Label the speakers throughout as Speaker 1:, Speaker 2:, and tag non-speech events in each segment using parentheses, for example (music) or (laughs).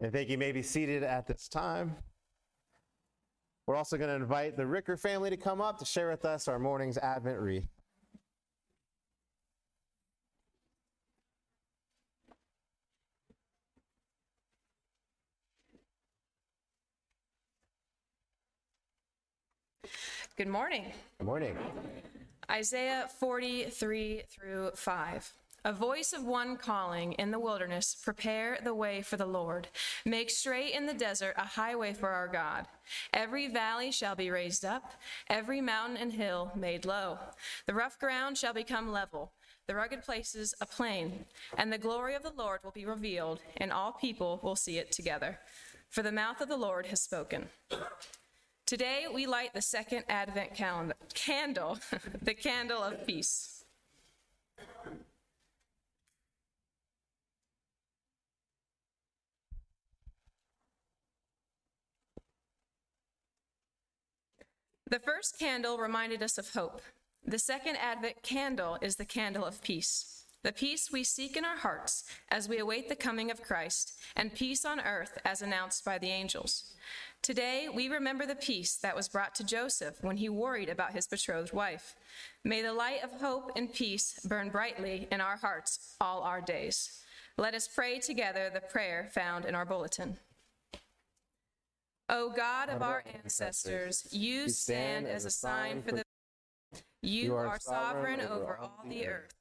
Speaker 1: And thank you may be seated at this time. We're also going to invite the Ricker family to come up to share with us our morning's Advent wreath.
Speaker 2: Good morning.
Speaker 1: Good morning.
Speaker 2: Isaiah 43 through 5. A voice of one calling in the wilderness, prepare the way for the Lord. Make straight in the desert a highway for our God. Every valley shall be raised up, every mountain and hill made low. The rough ground shall become level, the rugged places a plain, and the glory of the Lord will be revealed, and all people will see it together. For the mouth of the Lord has spoken. Today we light the second Advent calendar, candle, (laughs) the candle of peace. The first candle reminded us of hope. The second Advent candle is the candle of peace. The peace we seek in our hearts as we await the coming of Christ, and peace on earth as announced by the angels. Today, we remember the peace that was brought to Joseph when he worried about his betrothed wife. May the light of hope and peace burn brightly in our hearts all our days. Let us pray together the prayer found in our bulletin. O God of our ancestors, you stand as a sign for the. You are sovereign over all the earth.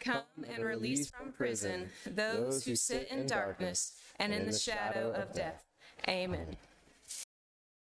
Speaker 2: Come and release from prison those who sit in darkness and in the shadow of death. Amen.